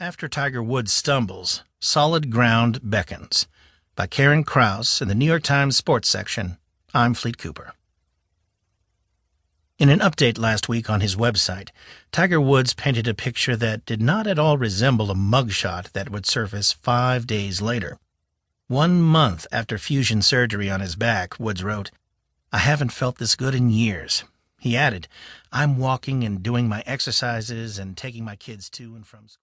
After Tiger Woods stumbles, solid ground beckons. By Karen Crouse in the New York Times Sports section. I'm Fleet Cooper. In an update last week on his website, Tiger Woods painted a picture that did not at all resemble a mugshot that would surface five days later. One month after fusion surgery on his back, Woods wrote, I haven't felt this good in years. He added, I'm walking and doing my exercises and taking my kids to and from school.